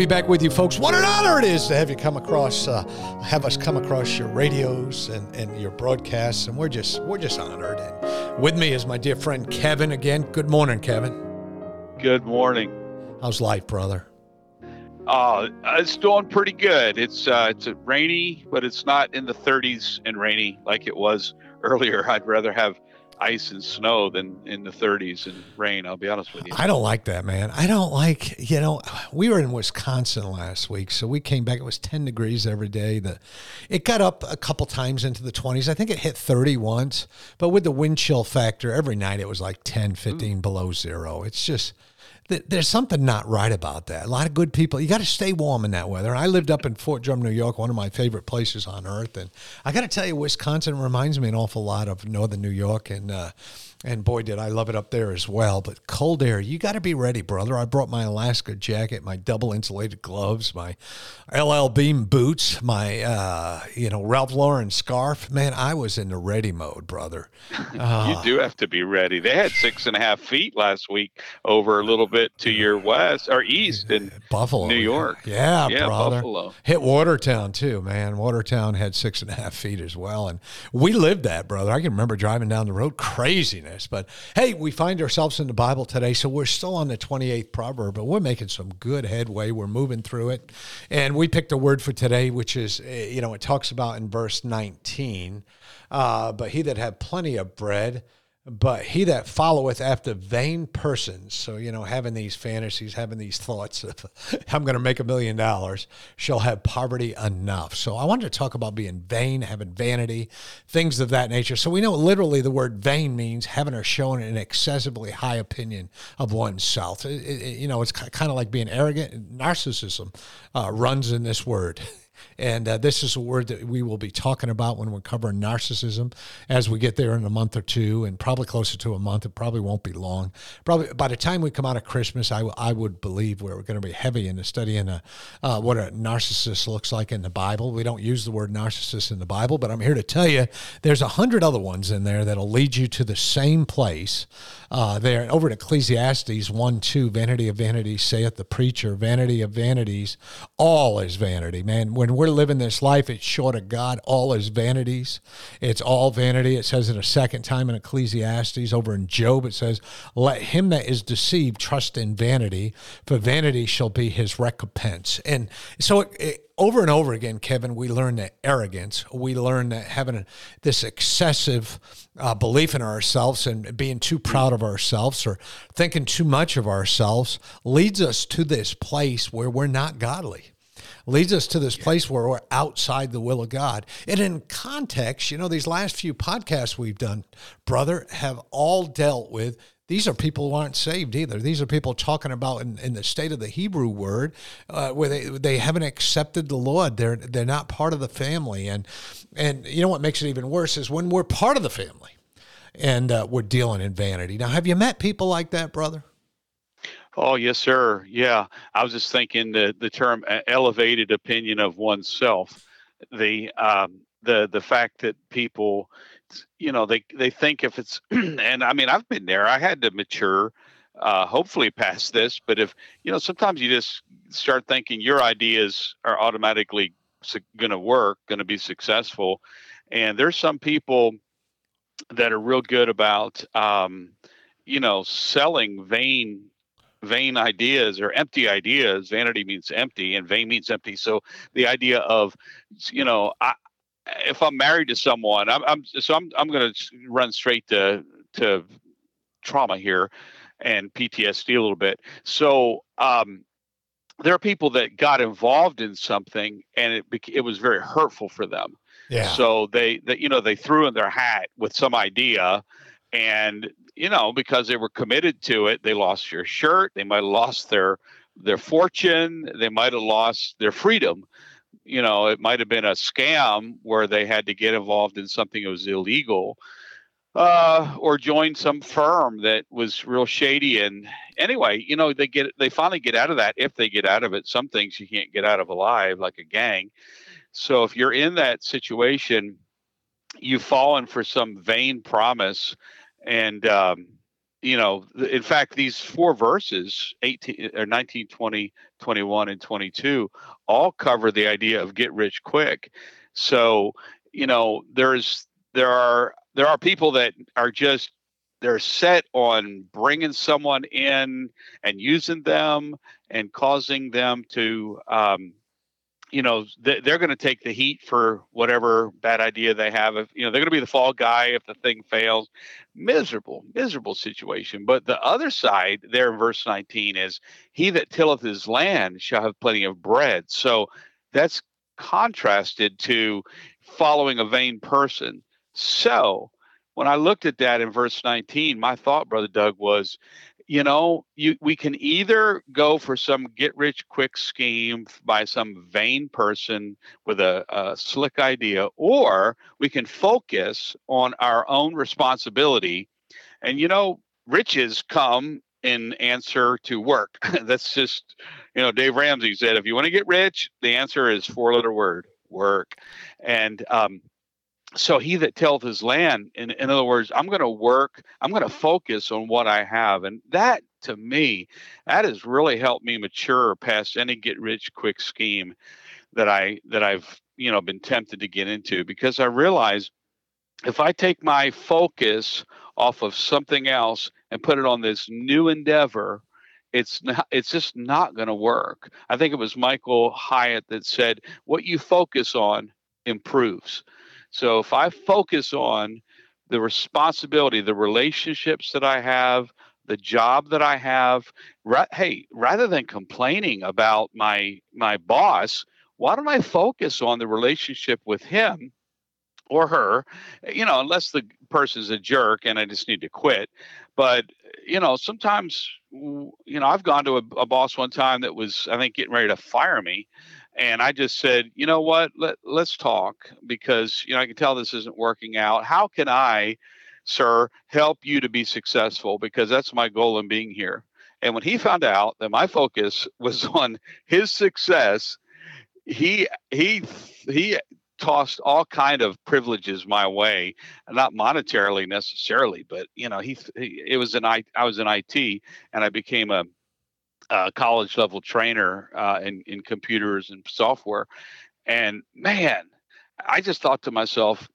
Be back with you, folks. What an honor it is to have you come across, uh, have us come across your radios and, and your broadcasts, and we're just we're just honored. And with me is my dear friend Kevin again. Good morning, Kevin. Good morning. How's life, brother? Uh, it's doing pretty good. It's uh, it's rainy, but it's not in the 30s and rainy like it was earlier. I'd rather have ice and snow than in the 30s and rain. I'll be honest with you. I don't like that, man. I don't like, you know, we were in Wisconsin last week, so we came back. It was 10 degrees every day. The, it got up a couple times into the 20s. I think it hit 30 once, but with the wind chill factor, every night it was like 10, 15 Ooh. below zero. It's just, there's something not right about that. A lot of good people. You got to stay warm in that weather. I lived up in Fort Drum, New York, one of my favorite places on earth, and I got to tell you, Wisconsin reminds me an awful lot of northern New York, and uh, and boy, did I love it up there as well. But cold air, you got to be ready, brother. I brought my Alaska jacket, my double insulated gloves, my LL Bean boots, my uh, you know Ralph Lauren scarf. Man, I was in the ready mode, brother. Uh, you do have to be ready. They had six and a half feet last week over a little bit to your west or east in Buffalo, New York. Yeah, yeah brother. Buffalo. Hit Watertown too, man. Watertown had six and a half feet as well, and we lived that, brother. I can remember driving down the road, craziness but hey, we find ourselves in the Bible today, so we're still on the 28th proverb, but we're making some good headway. We're moving through it. And we picked a word for today, which is, eh, you know, it talks about in verse 19, uh, but he that had plenty of bread, but he that followeth after vain persons, so, you know, having these fantasies, having these thoughts of, I'm going to make a million dollars, shall have poverty enough. So I wanted to talk about being vain, having vanity, things of that nature. So we know literally the word vain means having or showing an excessively high opinion of oneself. It, it, you know, it's kind of like being arrogant. Narcissism uh, runs in this word. And uh, this is a word that we will be talking about when we're covering narcissism as we get there in a month or two, and probably closer to a month. It probably won't be long. Probably by the time we come out of Christmas, I, w- I would believe we're going to be heavy into studying a, uh, what a narcissist looks like in the Bible. We don't use the word narcissist in the Bible, but I'm here to tell you there's a hundred other ones in there that'll lead you to the same place. Uh, there over at Ecclesiastes 1 2, vanity of vanities, saith the preacher, vanity of vanities, all is vanity, man. When we're living this life, it's short of God. All is vanities. It's all vanity. It says it a second time in Ecclesiastes. Over in Job, it says, Let him that is deceived trust in vanity, for vanity shall be his recompense. And so it, it over and over again, Kevin, we learn that arrogance, we learn that having this excessive uh, belief in ourselves and being too proud of ourselves or thinking too much of ourselves leads us to this place where we're not godly leads us to this place where we're outside the will of God. And in context, you know, these last few podcasts we've done, brother, have all dealt with these are people who aren't saved either. These are people talking about in, in the state of the Hebrew word, uh, where they, they haven't accepted the Lord. They're they're not part of the family, and and you know what makes it even worse is when we're part of the family, and uh, we're dealing in vanity. Now, have you met people like that, brother? Oh yes, sir. Yeah, I was just thinking the the term elevated opinion of oneself. The um, the the fact that people you know they they think if it's and i mean i've been there i had to mature uh, hopefully past this but if you know sometimes you just start thinking your ideas are automatically su- going to work going to be successful and there's some people that are real good about um, you know selling vain vain ideas or empty ideas vanity means empty and vain means empty so the idea of you know i if I'm married to someone, I'm, I'm so I'm I'm going to run straight to to trauma here and PTSD a little bit. So um, there are people that got involved in something and it it was very hurtful for them. Yeah. So they that you know they threw in their hat with some idea and you know because they were committed to it they lost their shirt they might have lost their their fortune, they might have lost their freedom. You know, it might have been a scam where they had to get involved in something that was illegal uh, or join some firm that was real shady. And anyway, you know, they get they finally get out of that if they get out of it. Some things you can't get out of alive, like a gang. So if you're in that situation, you've fallen for some vain promise, and um, you know, in fact, these four verses, 18 or 19, 20, 21, and 22, all cover the idea of get rich quick. So, you know, there's there are there are people that are just they're set on bringing someone in and using them and causing them to um, you know they're going to take the heat for whatever bad idea they have. If you know they're going to be the fall guy if the thing fails. Miserable miserable situation. But the other side there in verse 19 is he that tilleth his land shall have plenty of bread. So that's contrasted to following a vain person. So when I looked at that in verse 19, my thought, Brother Doug, was, you know, you we can either go for some get rich quick scheme by some vain person with a, a slick idea, or we can focus on our own responsibility. And you know, riches come in answer to work. That's just, you know, Dave Ramsey said, if you want to get rich, the answer is four letter word work. And um, so he that tilleth his land in, in other words i'm going to work i'm going to focus on what i have. And that to me that has really helped me mature past any get rich quick scheme that i that i've you know been tempted to get into. Because i realize if i take my focus off of something else and put it on this new endeavor it's not it's just not going to work. I think it was michael hyatt that said what you focus on improves so if I focus on the responsibility, the relationships that I have, the job that I have, ra- hey, rather than complaining about my my boss, why don't I focus on the relationship with him or her? You know, unless the person's a jerk and I just need to quit. But you know, sometimes you know, I've gone to a, a boss one time that was, I think, getting ready to fire me, and I just said, you know what, Let, let's talk because, you know, I can tell this isn't working out. How can I, sir, help you to be successful? Because that's my goal in being here. And when he found out that my focus was on his success, he he he tossed all kind of privileges my way, not monetarily necessarily, but you know, he, he it was an I I was in IT and I became a uh, college level trainer uh, in, in computers and software. And man, I just thought to myself,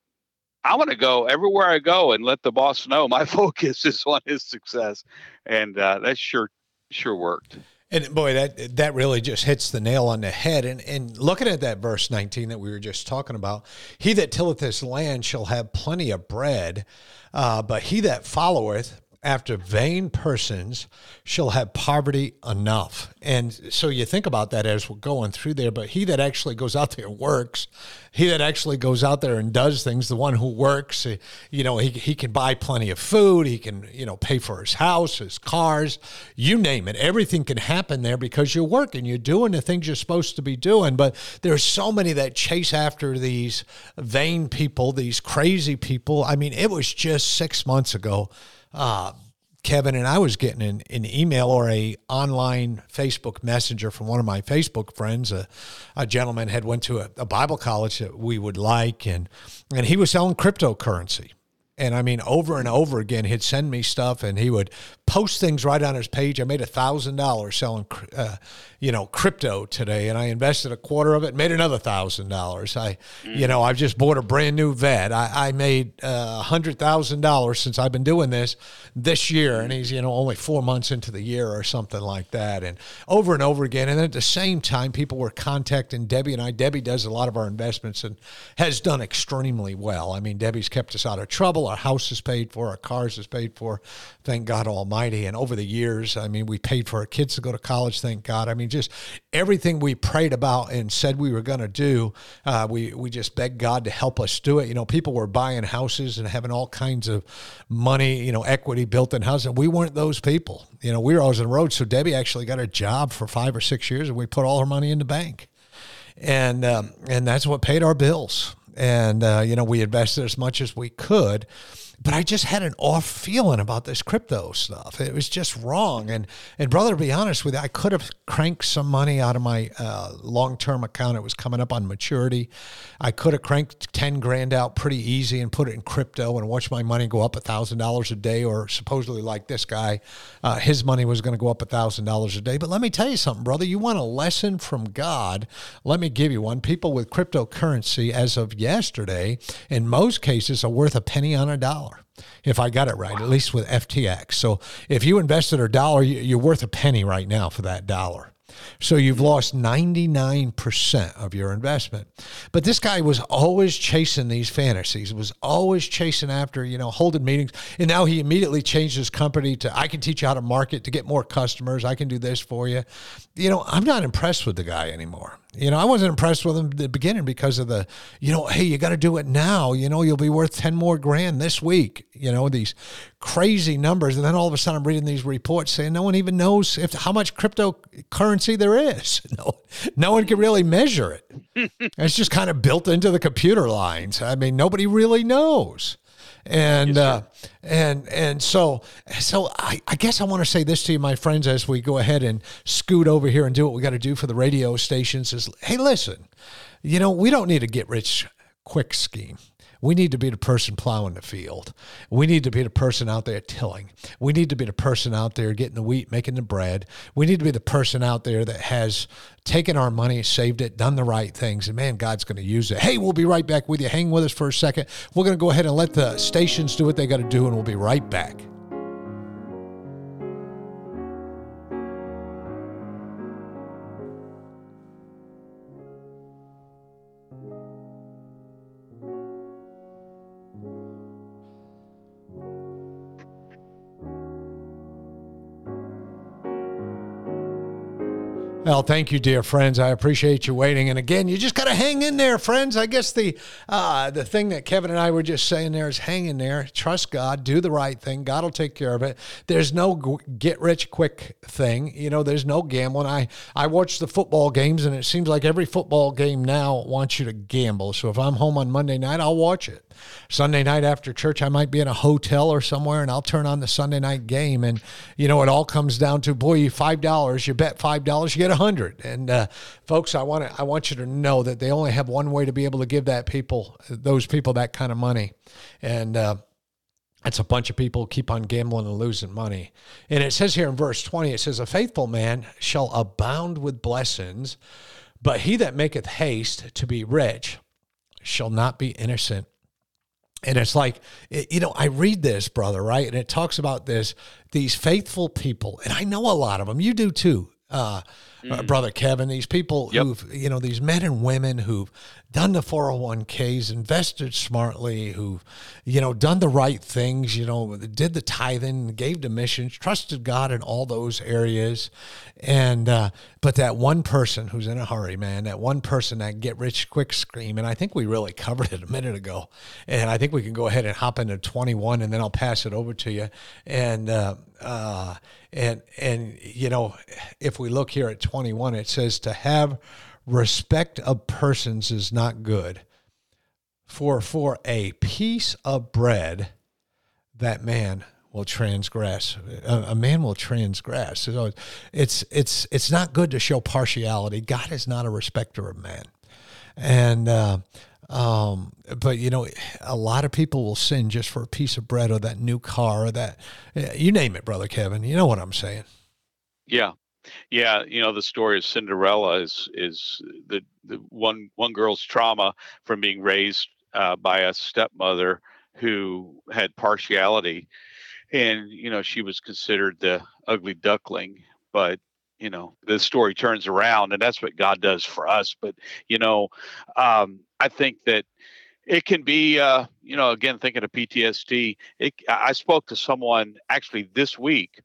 I want to go everywhere I go and let the boss know my focus is on his success. And uh, that sure, sure worked. And boy, that that really just hits the nail on the head. And and looking at that verse 19 that we were just talking about, he that tilleth his land shall have plenty of bread, uh, but he that followeth after vain persons shall have poverty enough. And so you think about that as we're going through there, but he that actually goes out there and works, he that actually goes out there and does things, the one who works, eh, you know, he, he can buy plenty of food, he can, you know, pay for his house, his cars, you name it. Everything can happen there because you're working, you're doing the things you're supposed to be doing. But there's so many that chase after these vain people, these crazy people. I mean, it was just six months ago uh, Kevin and I was getting an, an, email or a online Facebook messenger from one of my Facebook friends. A, a gentleman had went to a, a, Bible college that we would like, and and he was selling cryptocurrency. And I mean, over and over again, he'd send me stuff, and he would post things right on his page. I made a thousand dollars selling, uh, you know, crypto today, and I invested a quarter of it, made another thousand dollars. I, mm. you know, I've just bought a brand new Vette. I, I made uh, a uh, hundred thousand dollars since I've been doing this this year, and he's you know only four months into the year or something like that, and over and over again. And then at the same time, people were contacting Debbie and I. Debbie does a lot of our investments and has done extremely well. I mean, Debbie's kept us out of trouble Our house is paid for, our cars is paid for. Thank God Almighty. And over the years, I mean, we paid for our kids to go to college. Thank God. I mean, just everything we prayed about and said we were going to do, uh, we we just begged God to help us do it. You know, people were buying houses and having all kinds of money, you know, equity built in houses. We weren't those people. You know, we were always on the road. So Debbie actually got a job for five or six years, and we put all her money in the bank and um, and that's what paid our bills. And uh, you know, we invested as much as we could, but I just had an off feeling about this crypto stuff. It was just wrong. And and brother, to be honest with you, I could have cranked some money out of my uh, long term account. It was coming up on maturity. I could have cranked ten grand out pretty easy and put it in crypto and watch my money go up a thousand dollars a day. Or supposedly, like this guy, uh, his money was going to go up a thousand dollars a day. But let me tell you something, brother. You want a lesson from God? Let me give you one. People with cryptocurrency, as of yesterday, in most cases, are worth a penny on a dollar if I got it right, at least with FTX. So if you invested a dollar, you're worth a penny right now for that dollar. So you've lost 99% of your investment. But this guy was always chasing these fantasies, was always chasing after, you know, holding meetings. And now he immediately changed his company to I can teach you how to market to get more customers. I can do this for you. You know, I'm not impressed with the guy anymore. You know, I wasn't impressed with him at the beginning because of the, you know, hey, you got to do it now. You know, you'll be worth 10 more grand this week. You know, these crazy numbers. And then all of a sudden I'm reading these reports saying no one even knows if how much cryptocurrency there is. No, no one can really measure it. it's just kind of built into the computer lines. I mean, nobody really knows and yes, uh, and and so so I, I guess I want to say this to you, my friends, as we go ahead and scoot over here and do what we got to do for the radio stations. Is hey, listen, you know we don't need a get rich quick scheme. We need to be the person plowing the field. We need to be the person out there tilling. We need to be the person out there getting the wheat, making the bread. We need to be the person out there that has taken our money, saved it, done the right things, and man, God's going to use it. Hey, we'll be right back with you. Hang with us for a second. We're going to go ahead and let the stations do what they got to do, and we'll be right back. Well, thank you, dear friends. I appreciate you waiting. And again, you just got to hang in there, friends. I guess the uh, the thing that Kevin and I were just saying there is hang in there, trust God, do the right thing. God will take care of it. There's no get rich quick thing. You know, there's no gambling. I I watch the football games, and it seems like every football game now wants you to gamble. So if I'm home on Monday night, I'll watch it. Sunday night after church, I might be in a hotel or somewhere, and I'll turn on the Sunday night game. And you know, it all comes down to boy, five dollars, you bet five dollars, you get a hundred. And uh, folks, I want to I want you to know that they only have one way to be able to give that people those people that kind of money, and. Uh, it's a bunch of people keep on gambling and losing money. And it says here in verse 20, it says, A faithful man shall abound with blessings, but he that maketh haste to be rich shall not be innocent and it's like, you know, I read this, brother, right? And it talks about this, these faithful people, and I know a lot of them. You do too, uh, mm. brother Kevin. These people yep. who've, you know, these men and women who've done the 401ks, invested smartly, who've, you know, done the right things, you know, did the tithing, gave to missions, trusted God in all those areas. And, uh, but that one person who's in a hurry, man, that one person that get rich quick scheme, and I think we really covered it a minute ago. And I think we can go ahead and hop into 21 and then I'll pass it over to you. And, uh, uh, and, and, you know, if we look here at 21, it says to have respect of persons is not good. For for a piece of bread, that man will transgress. A, a, man will transgress. So it's it's it's not good to show partiality. God is not a respecter of man, and uh, um, but you know, a lot of people will sin just for a piece of bread or that new car or that you name it, brother Kevin. You know what I'm saying? Yeah, yeah, you know the story of Cinderella is is the the one one girl's trauma from being raised uh, by a stepmother who had partiality, and you know she was considered the ugly duckling. But you know the story turns around, and that's what God does for us. But you know, um, I think that it can be, uh, you know, again, thinking of PTSD. It, I spoke to someone actually this week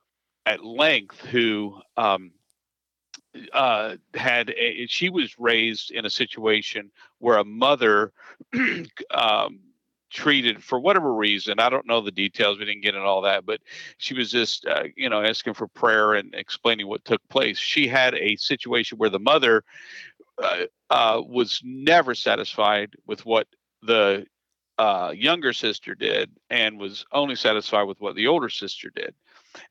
at length who um, uh, had a, she was raised in a situation where a mother um, treated for whatever reason. I don't know the details. We didn't get into all that, but she was just, uh, you know, asking for prayer and explaining what took place. She had a situation where the mother uh, uh, was never satisfied with what the uh, younger sister did and was only satisfied with what the older sister did.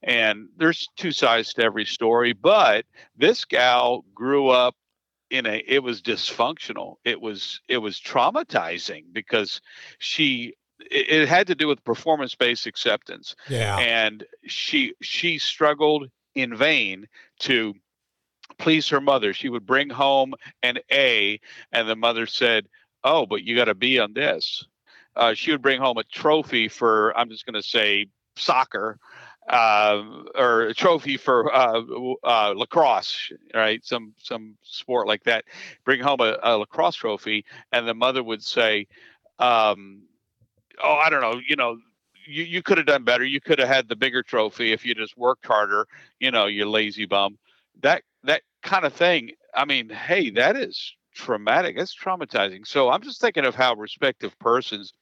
And there's two sides to every story, but this gal grew up in a it was dysfunctional. It was it was traumatizing because she it, it had to do with performance based acceptance. Yeah. And she she struggled in vain to please her mother. She would bring home an A and the mother said, "Oh, but you got a B on this." Uh, she would bring home a trophy for I'm just going to say soccer uh, or a trophy for uh, uh, lacrosse, right? Some some sport like that. Bring home a, a lacrosse trophy, and the mother would say, um, "Oh, I don't know, you know." You, you could have done better. You could have had the bigger trophy if you just worked harder. You know, you lazy bum. That that kind of thing. I mean, hey, that is traumatic. That's traumatizing. So I'm just thinking of how respective persons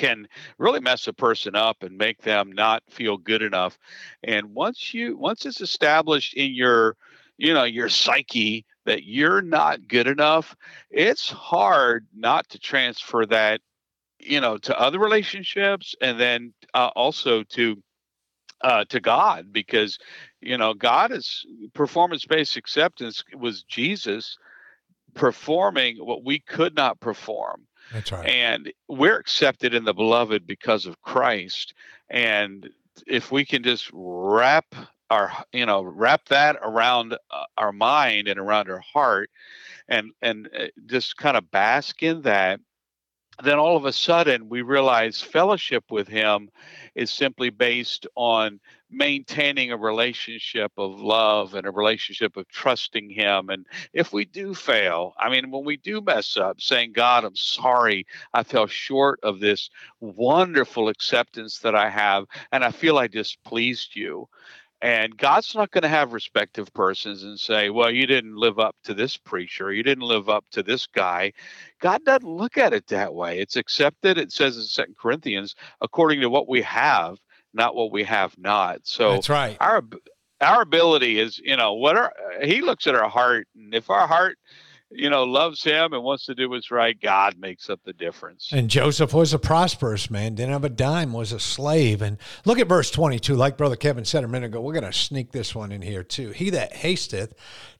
can really mess a person up and make them not feel good enough. And once you once it's established in your you know your psyche that you're not good enough, it's hard not to transfer that you know to other relationships and then uh, also to uh, to God because you know God is performance based acceptance was Jesus performing what we could not perform that's right. And we're accepted in the beloved because of Christ. And if we can just wrap our you know wrap that around uh, our mind and around our heart and and uh, just kind of bask in that then all of a sudden we realize fellowship with him is simply based on maintaining a relationship of love and a relationship of trusting him. And if we do fail i mean when we do mess up saying god i'm sorry i fell short of this wonderful acceptance that i have and i feel i displeased you and God's not going to have respective persons and say, well, you didn't live up to this preacher, you didn't live up to this guy. God doesn't look at it that way. It's accepted, it says in Second Corinthians, according to what we have, not what we have not. So that's right. Our our ability is, you know, what our, he looks at our heart, and if our heart you know, loves him and wants to do what's right, God makes up the difference. And Joseph was a prosperous man, didn't have a dime, was a slave. And look at verse 22. Like Brother Kevin said a minute ago, we're going to sneak this one in here too. He that hasteth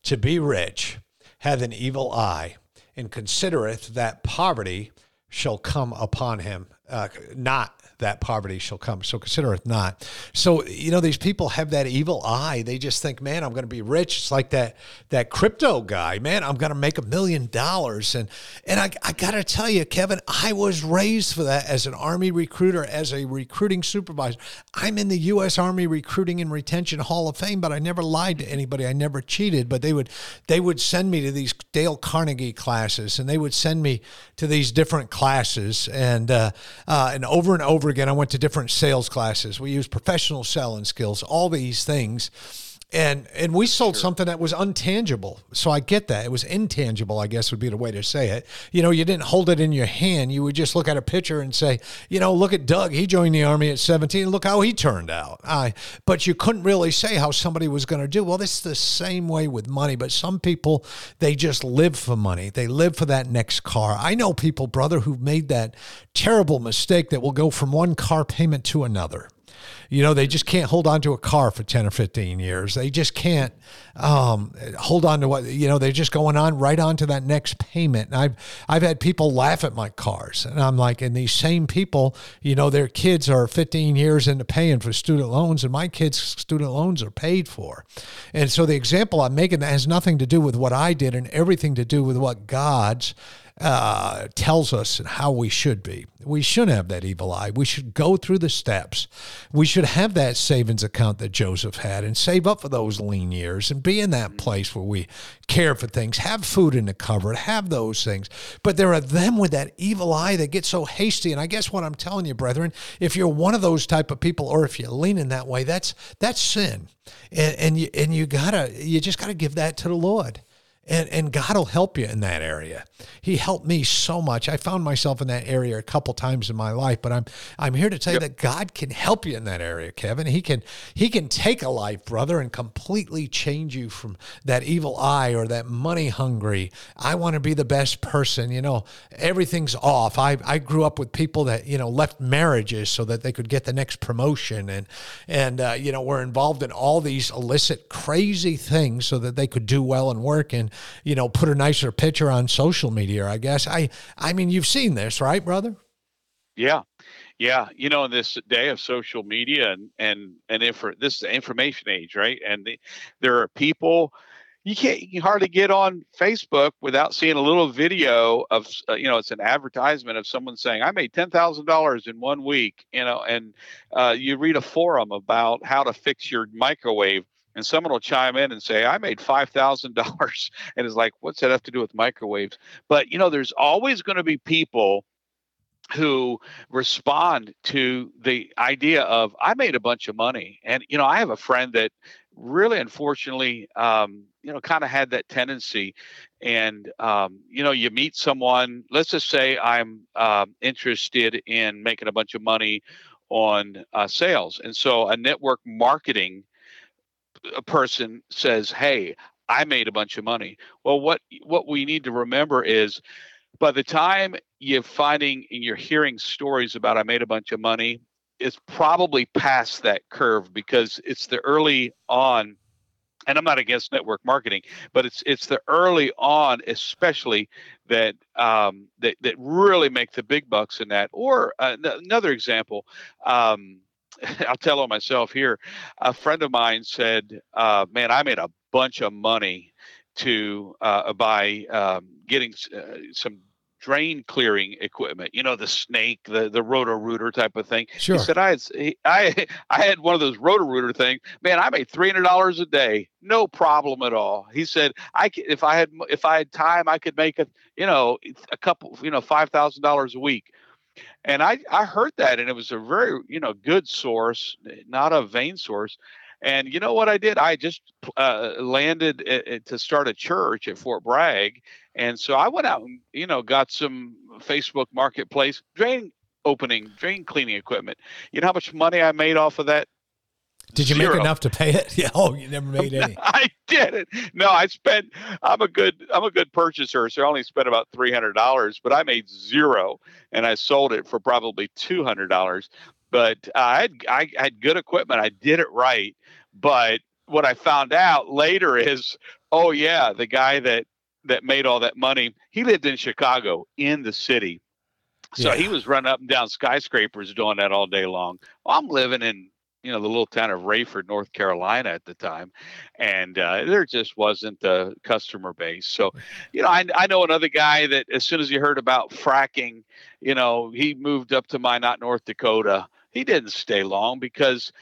to be rich hath an evil eye, and considereth that poverty shall come upon him. Uh, not that poverty shall come. So consider it not. So, you know, these people have that evil eye. They just think, man, I'm going to be rich. It's like that that crypto guy, man, I'm going to make a million dollars. And and I, I got to tell you, Kevin, I was raised for that as an Army recruiter, as a recruiting supervisor. I'm in the U.S. Army Recruiting and Retention Hall of Fame, but I never lied to anybody. I never cheated. But they would they would send me to these Dale Carnegie classes, and they would send me to these different classes, and uh, uh, and over and over again, I went to different sales classes. We used professional selling skills, all these things. And and we sold sure. something that was untangible. So I get that. It was intangible, I guess would be the way to say it. You know, you didn't hold it in your hand. You would just look at a picture and say, you know, look at Doug. He joined the army at 17. Look how he turned out. I but you couldn't really say how somebody was going to do. Well, this is the same way with money, but some people they just live for money. They live for that next car. I know people, brother, who've made that terrible mistake that will go from one car payment to another. You know, they just can't hold on to a car for 10 or 15 years. They just can't um, hold on to what, you know, they're just going on right on to that next payment. And I've, I've had people laugh at my cars. And I'm like, and these same people, you know, their kids are 15 years into paying for student loans, and my kids' student loans are paid for. And so the example I'm making that has nothing to do with what I did and everything to do with what God's uh, tells us and how we should be. We shouldn't have that evil eye. We should go through the steps. We should have that savings account that Joseph had and save up for those lean years and be in that place where we care for things, have food in the cupboard, have those things. But there are them with that evil eye that get so hasty. And I guess what I'm telling you, brethren, if you're one of those type of people or if you're leaning that way, that's that's sin. And, and you and you gotta you just gotta give that to the Lord and, and God will help you in that area. He helped me so much. I found myself in that area a couple times in my life, but I'm I'm here to tell yep. you that God can help you in that area, Kevin. He can he can take a life, brother, and completely change you from that evil eye or that money hungry. I want to be the best person. You know, everything's off. I I grew up with people that you know left marriages so that they could get the next promotion, and and uh, you know were involved in all these illicit, crazy things so that they could do well and work and you know, put a nicer picture on social media, I guess. I I mean, you've seen this, right, brother? Yeah. Yeah, you know, in this day of social media and and and if this is information age, right? And the, there are people you can't you can hardly get on Facebook without seeing a little video of uh, you know it's an advertisement of someone saying I made ten thousand dollars in one week, you know, and uh, you read a forum about how to fix your microwave and someone will chime in and say, I made $5,000. And it's like, what's that have to do with microwaves? But, you know, there's always going to be people who respond to the idea of, I made a bunch of money. And, you know, I have a friend that really, unfortunately, um, you know, kind of had that tendency. And, um, you know, you meet someone, let's just say I'm uh, interested in making a bunch of money on uh, sales. And so a network marketing a person says, "Hey, I made a bunch of money." Well, what what we need to remember is by the time you're finding and you're hearing stories about I made a bunch of money, it's probably past that curve because it's the early on and I'm not against network marketing, but it's it's the early on, especially that um, that that really make the big bucks in that. Or uh, another example, um, I'll tell on myself here. A friend of mine said, uh, "Man, I made a bunch of money to uh, by um, getting uh, some drain clearing equipment. You know, the snake, the the roto rooter type of thing." Sure. He said, "I had I I had one of those roto rooter things. Man, I made three hundred dollars a day, no problem at all." He said, "I if I had if I had time, I could make a you know a couple you know five thousand dollars a week." And I I heard that, and it was a very you know good source, not a vain source. And you know what I did? I just uh, landed to start a church at Fort Bragg, and so I went out and you know got some Facebook Marketplace drain opening, drain cleaning equipment. You know how much money I made off of that? Did you Zero. make enough to pay it? Yeah. Oh, you never made any. I did it. No, I spent. I'm a good. I'm a good purchaser, so I only spent about three hundred dollars, but I made zero, and I sold it for probably two hundred dollars. But uh, I had I had good equipment. I did it right. But what I found out later is, oh yeah, the guy that that made all that money, he lived in Chicago in the city. So yeah. he was running up and down skyscrapers doing that all day long. Well, I'm living in you know the little town of Raeford, North Carolina at the time, and uh, there just wasn't a customer base. So, you know, I, I know another guy that as soon as he heard about fracking, you know, he moved up to Minot, North Dakota. He didn't stay long because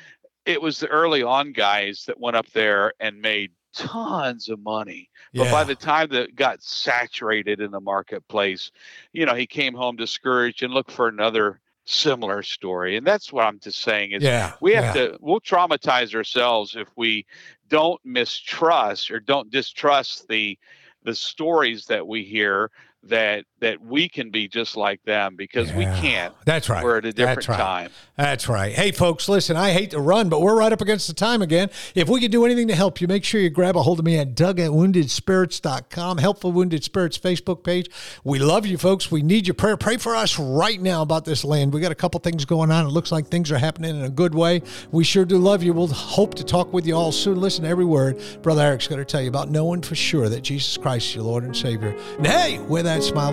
it was the early on guys that went up there and made tons of money. But yeah. by the time that got saturated in the marketplace, you know, he came home discouraged and looked for another similar story. And that's what I'm just saying is yeah, we have yeah. to we'll traumatize ourselves if we don't mistrust or don't distrust the the stories that we hear that that we can be just like them because yeah, we can't. That's right. We're at a different That's right. time. That's right. Hey, folks, listen, I hate to run, but we're right up against the time again. If we could do anything to help you, make sure you grab a hold of me at Doug at woundedspirits.com, Help for Wounded Spirits Facebook page. We love you, folks. We need your prayer. Pray for us right now about this land. We got a couple things going on. It looks like things are happening in a good way. We sure do love you. We'll hope to talk with you all soon. Listen to every word Brother Eric's going to tell you about knowing for sure that Jesus Christ is your Lord and Savior. And hey, with that smile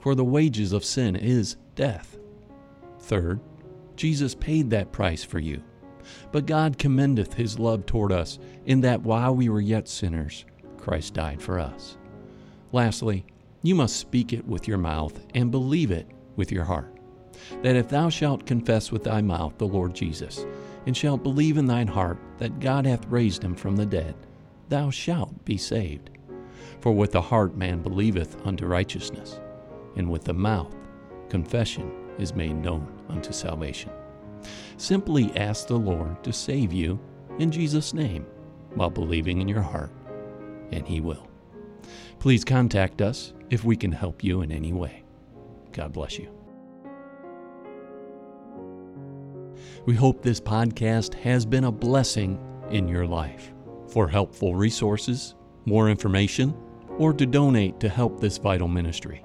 for the wages of sin is death. Third, Jesus paid that price for you. But God commendeth his love toward us, in that while we were yet sinners, Christ died for us. Lastly, you must speak it with your mouth and believe it with your heart. That if thou shalt confess with thy mouth the Lord Jesus, and shalt believe in thine heart that God hath raised him from the dead, thou shalt be saved. For with the heart man believeth unto righteousness, and with the mouth confession is made known unto salvation. Simply ask the Lord to save you in Jesus' name while believing in your heart, and He will. Please contact us if we can help you in any way. God bless you. We hope this podcast has been a blessing in your life. For helpful resources, more information, or to donate to help this vital ministry,